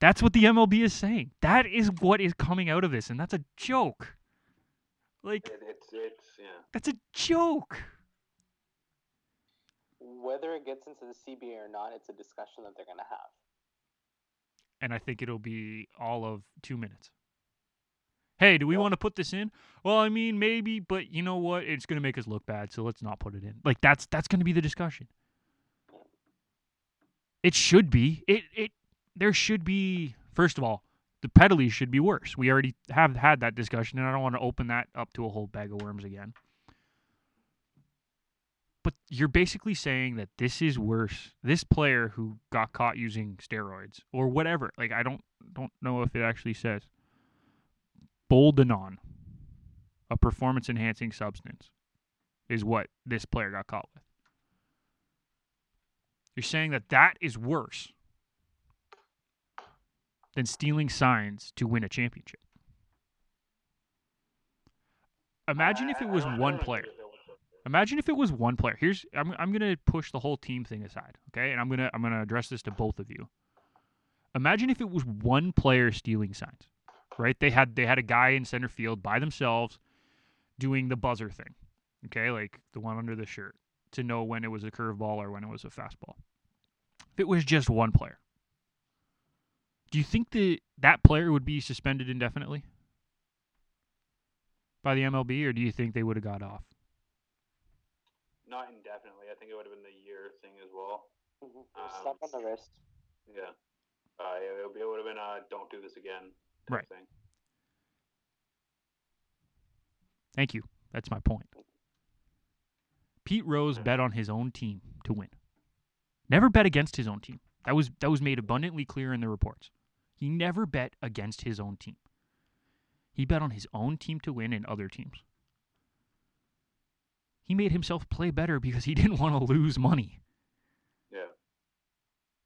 That's what the MLB is saying. That is what is coming out of this, and that's a joke. Like It, it's it's yeah. that's a joke. Whether it gets into the CBA or not, it's a discussion that they're going to have. and I think it'll be all of two minutes. Hey, do we Yeah. want to put this in? Well, I mean, maybe, but you know what? It's going to make us look bad, so let's not put it in. Like that's that's going to be the discussion. It should be. It it there should be. First of all, the penalties should be worse. We already have had that discussion, and I don't want to open that up to a whole bag of worms again. But you're basically saying that this is worse. This player who got caught using steroids or whatever, like I don't don't know if it actually says Boldenone, a performance enhancing substance, is what this player got caught with. You're saying that that is worse than stealing signs to win a championship. Imagine if it was one player. agree with that whatsoever. Imagine if it was one player. Here's I'm I'm gonna push the whole team thing aside, okay? And I'm gonna I'm gonna address this to both of you. Imagine if it was one player stealing signs, right? They had they had a guy in center field by themselves doing the buzzer thing, okay, like the one under the shirt to know when it was a curveball or when it was a fastball. If it was just one player, do you think that that player would be suspended indefinitely by the MLB, or do you think they would have got off? Not indefinitely. I think it would have been the year thing as well. Mm-hmm. Um, Slap on the wrist. Yeah. Uh, it, would be- it would have been a don't do this again type Right. thing. Thank you. That's my point. Pete Rose bet on his own team to win. Never bet against his own team. That was that was made abundantly clear in the reports. He never bet against his own team. He bet on his own team to win and other teams. He made himself play better because he didn't want to lose money. Yeah.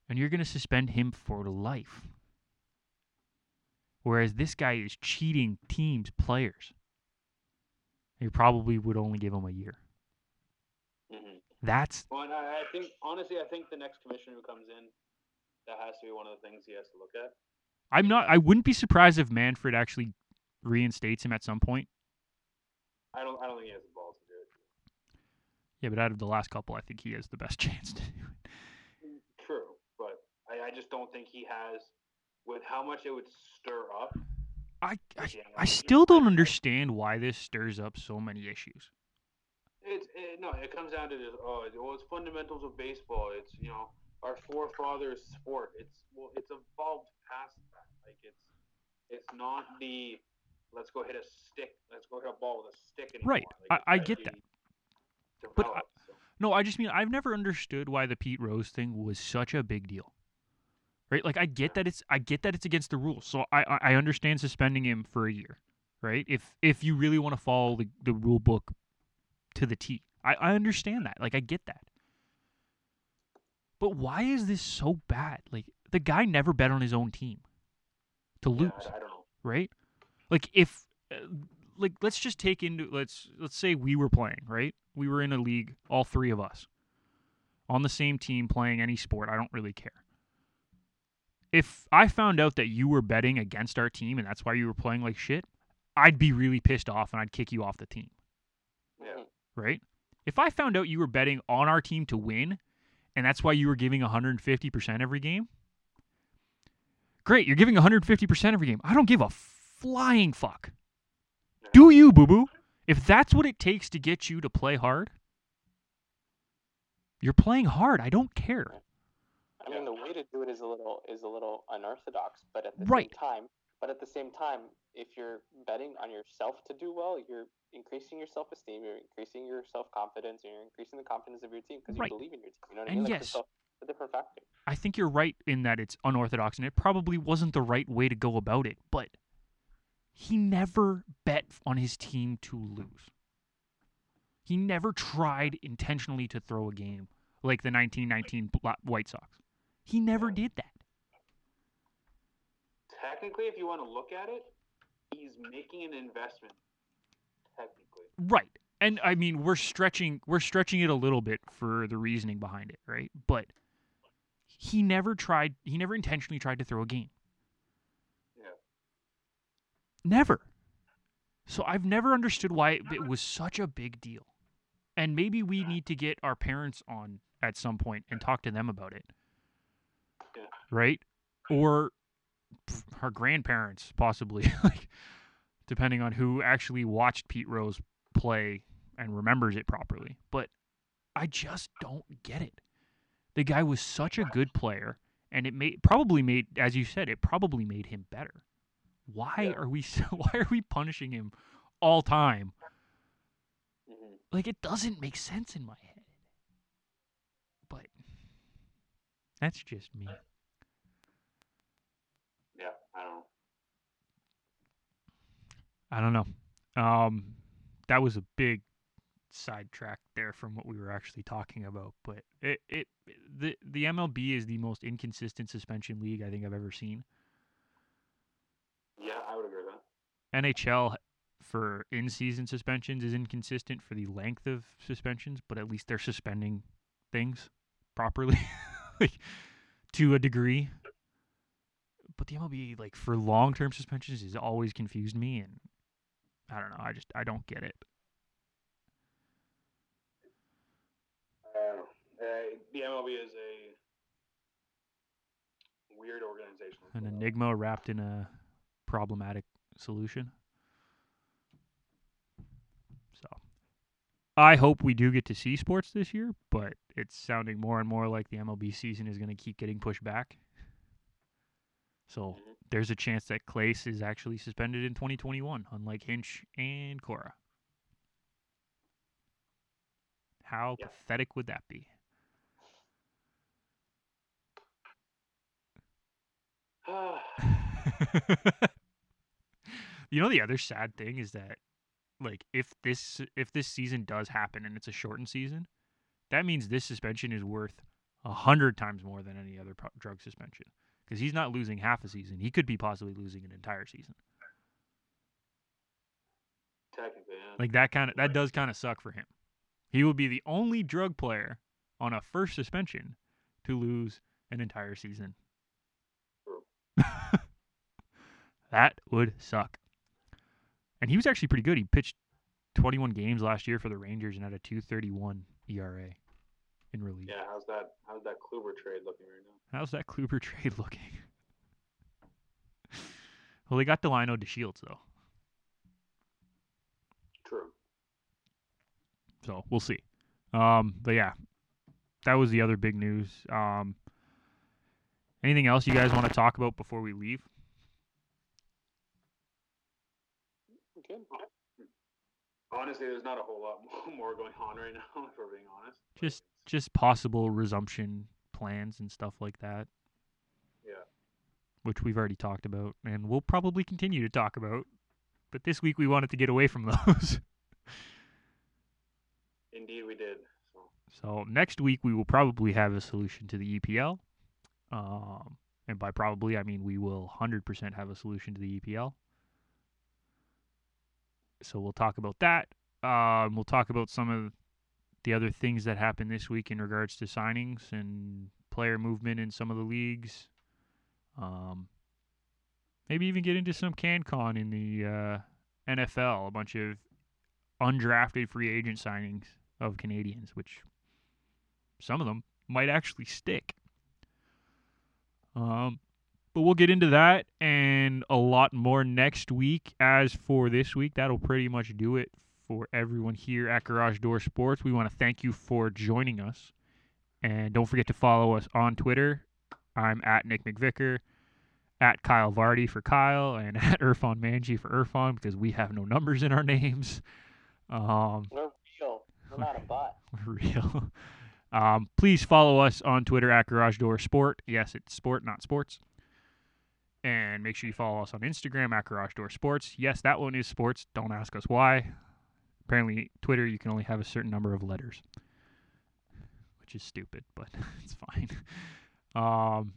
And you're going to suspend him for life. Whereas this guy is cheating teams, players. You probably would only give him a year. hmm That's Well, and I, I think honestly, I think the next commissioner who comes in, that has to be one of the things he has to look at. I'm not I wouldn't be surprised if Manfred actually reinstates him at some point. I don't. I don't think he has the balls to do it. Yeah, but out of the last couple, I think he has the best chance to do it. True, but I, I just don't think he has. With how much it would stir up. I I, I still don't understand why this stirs up so many issues. It's it, no. It comes down to this. Oh, well, it's fundamentals of baseball. It's you know our forefathers' sport. It's well, it's evolved past. Like it's it's not the let's go hit a stick. Let's go hit a ball with a stick anymore. Right. Like, I- I get that. But I- so. No, I just mean I've never understood why the Pete Rose thing was such a big deal. Right? Like I get that it's I get that it's against the rules. So I I I understand suspending him for a year. Right? If if you really want to follow the, the rule book to the T. I, I understand that. Like I get that. But why is this so bad? Like the guy never bet on his own team to lose, I, I don't know. right? Like if uh, like let's just take into let's let's say we were playing, right? We were in a league, all three of us. On the same team playing any sport, I don't really care. If I found out that you were betting against our team and that's why you were playing like shit, I'd be really pissed off and I'd kick you off the team. Yeah. Right? If I found out you were betting on our team to win, and that's why you were giving 150% every game, great, you're giving 150% every game. I don't give a flying fuck. Do you, boo boo? If that's what it takes to get you to play hard, you're playing hard. I don't care. I mean, the way to do it is a little is a little unorthodox, but at the Right. same time, but at the same time, if you're betting on yourself to do well, you're increasing your self esteem, you're increasing your self confidence, and you're increasing the confidence of your team because Right. you believe in your team. You know what I And mean? Like, yes. A different factor. I think you're right in that it's unorthodox and it probably wasn't the right way to go about it, but he never bet on his team to lose. He never tried intentionally to throw a game like the 1919 White Sox. He never did that. Technically, if you want to look at it, he's making an investment. Technically. Right. And I mean, we're stretching we're stretching it a little bit for the reasoning behind it, right? But he never tried he never intentionally tried to throw a game. Yeah. Never. So I've never understood why it, it was such a big deal. And maybe we need to get our parents on at some point and talk to them about it. Yeah. Right? Or our grandparents possibly like depending on who actually watched Pete Rose play and remembers it properly. But I just don't get it. The guy was such a good player and it made probably made as you said it probably made him better. Why Yeah. are we so, why are we punishing him all time? hmm Like it doesn't make sense in my head. But that's just me. Yeah, I don't know. I don't know. Um, that was a big sidetrack there from what we were actually talking about. But it, it the the MLB is the most inconsistent suspension league I think I've ever seen. Yeah, I would agree with that. NHL for in season suspensions is inconsistent for the length of suspensions, but at least they're suspending things properly, like to a degree. But the MLB, like for long term suspensions, has always confused me, and I don't know. I just I don't get it. I don't know. Uh, the MLB is a weird organization. An enigma wrapped in a problematic solution. So I hope we do get to see sports this year, but it's sounding more and more like the MLB season is going to keep getting pushed back. So Mhm. there's a chance that Clase is actually suspended in 2021, unlike Hinch and Cora. How Yeah. pathetic would that be? you know the other sad thing is that like if this if this season does happen and it's a shortened season, that means this suspension is worth a hundred times more than any other pro- drug suspension because he's not losing half a season. He could be possibly losing an entire season. Technically, yeah. Like that kind of that does kind of suck for him. He will be the only drug player on a first suspension to lose an entire season. True. That would suck. And he was actually pretty good. He pitched 21 games last year for the Rangers and had a 2.31 ERA in relief. Yeah, how's that? How's that Kluber trade looking right now? How's that Kluber trade looking? well, they got Delino DeShields though, True. so we'll see. Um, but yeah, that was the other big news. Um, anything else you guys want to talk about before we leave? Good. Honestly, there's not a whole lot more going on right now, if we're being honest. Just just possible resumption plans and stuff like that, yeah. which we've already talked about, and we'll probably continue to talk about. But this week we wanted to get away from those. Indeed, we did. So So next week we will probably have a solution to the EPL. Um, and by probably I mean we will 100% have a solution to the EPL. So we'll talk about that. Um, we'll talk about some of the other things that happened this week in regards to signings and player movement in some of the leagues. Um, maybe even get into some CanCon in the uh, NFL, a bunch of undrafted free agent signings of Canadians, which some of them might actually stick. Um, but we'll get into that and a lot more next week. As for this week, that'll pretty much do it for everyone here at Garage Door Sports. We want to thank you for joining us. And don't forget to follow us on Twitter. I'm at Nick McVicker, at Kyle Vardy for Kyle, and at Irfan Manji for Irfan because we have no numbers in our names. Um, We're real. We're not a bot. we're real. Um, please follow us on Twitter at Garage Door Sport. Yes, it's sport, not sports. And make sure you follow us on Instagram at Garage Door Sports. Yes, that one is sports. Don't ask us why. Apparently, Twitter you can only have a certain number of letters, which is stupid, but it's fine. Um,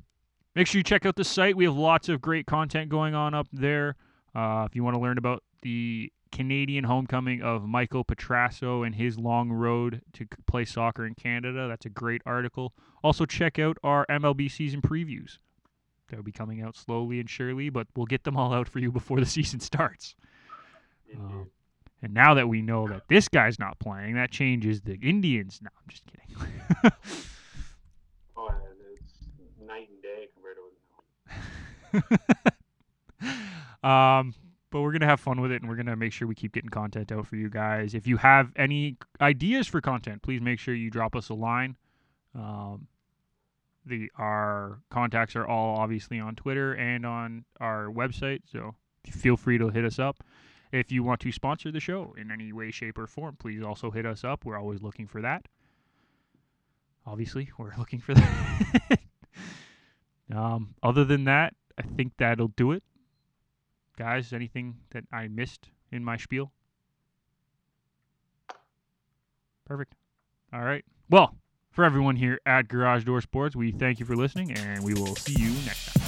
make sure you check out the site. We have lots of great content going on up there. Uh, if you want to learn about the Canadian homecoming of Michael Petrasso and his long road to play soccer in Canada, that's a great article. Also, check out our MLB season previews. They'll be coming out slowly and surely, but we'll get them all out for you before the season starts. Indeed. And now that we know that this guy's not playing, that changes the Indians. No, I'm just kidding. oh, and it's night and day compared to um, but we're gonna have fun with it, and we're gonna make sure we keep getting content out for you guys. If you have any ideas for content, please make sure you drop us a line. Um, the our contacts are all obviously on Twitter and on our website, so feel free to hit us up. If you want to sponsor the show in any way, shape, or form, please also hit us up. We're always looking for that. Obviously, we're looking for that. um, other than that, I think that'll do it. Guys, anything that I missed in my spiel? Perfect. All right. Well, for everyone here at Garage Door Sports, we thank you for listening, and we will see you next time.